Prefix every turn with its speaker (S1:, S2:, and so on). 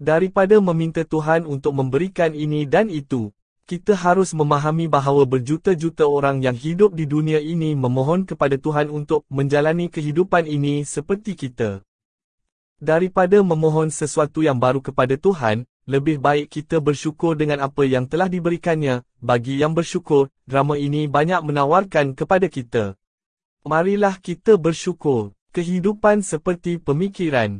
S1: Daripada meminta Tuhan untuk memberikan ini dan itu, kita harus memahami bahawa berjuta-juta orang yang hidup di dunia ini memohon kepada Tuhan untuk menjalani kehidupan ini seperti kita. Daripada memohon sesuatu yang baru kepada Tuhan, lebih baik kita bersyukur dengan apa yang telah diberikannya. Bagi yang bersyukur, drama ini banyak menawarkan kepada kita. Marilah kita bersyukur. Kehidupan seperti pemikiran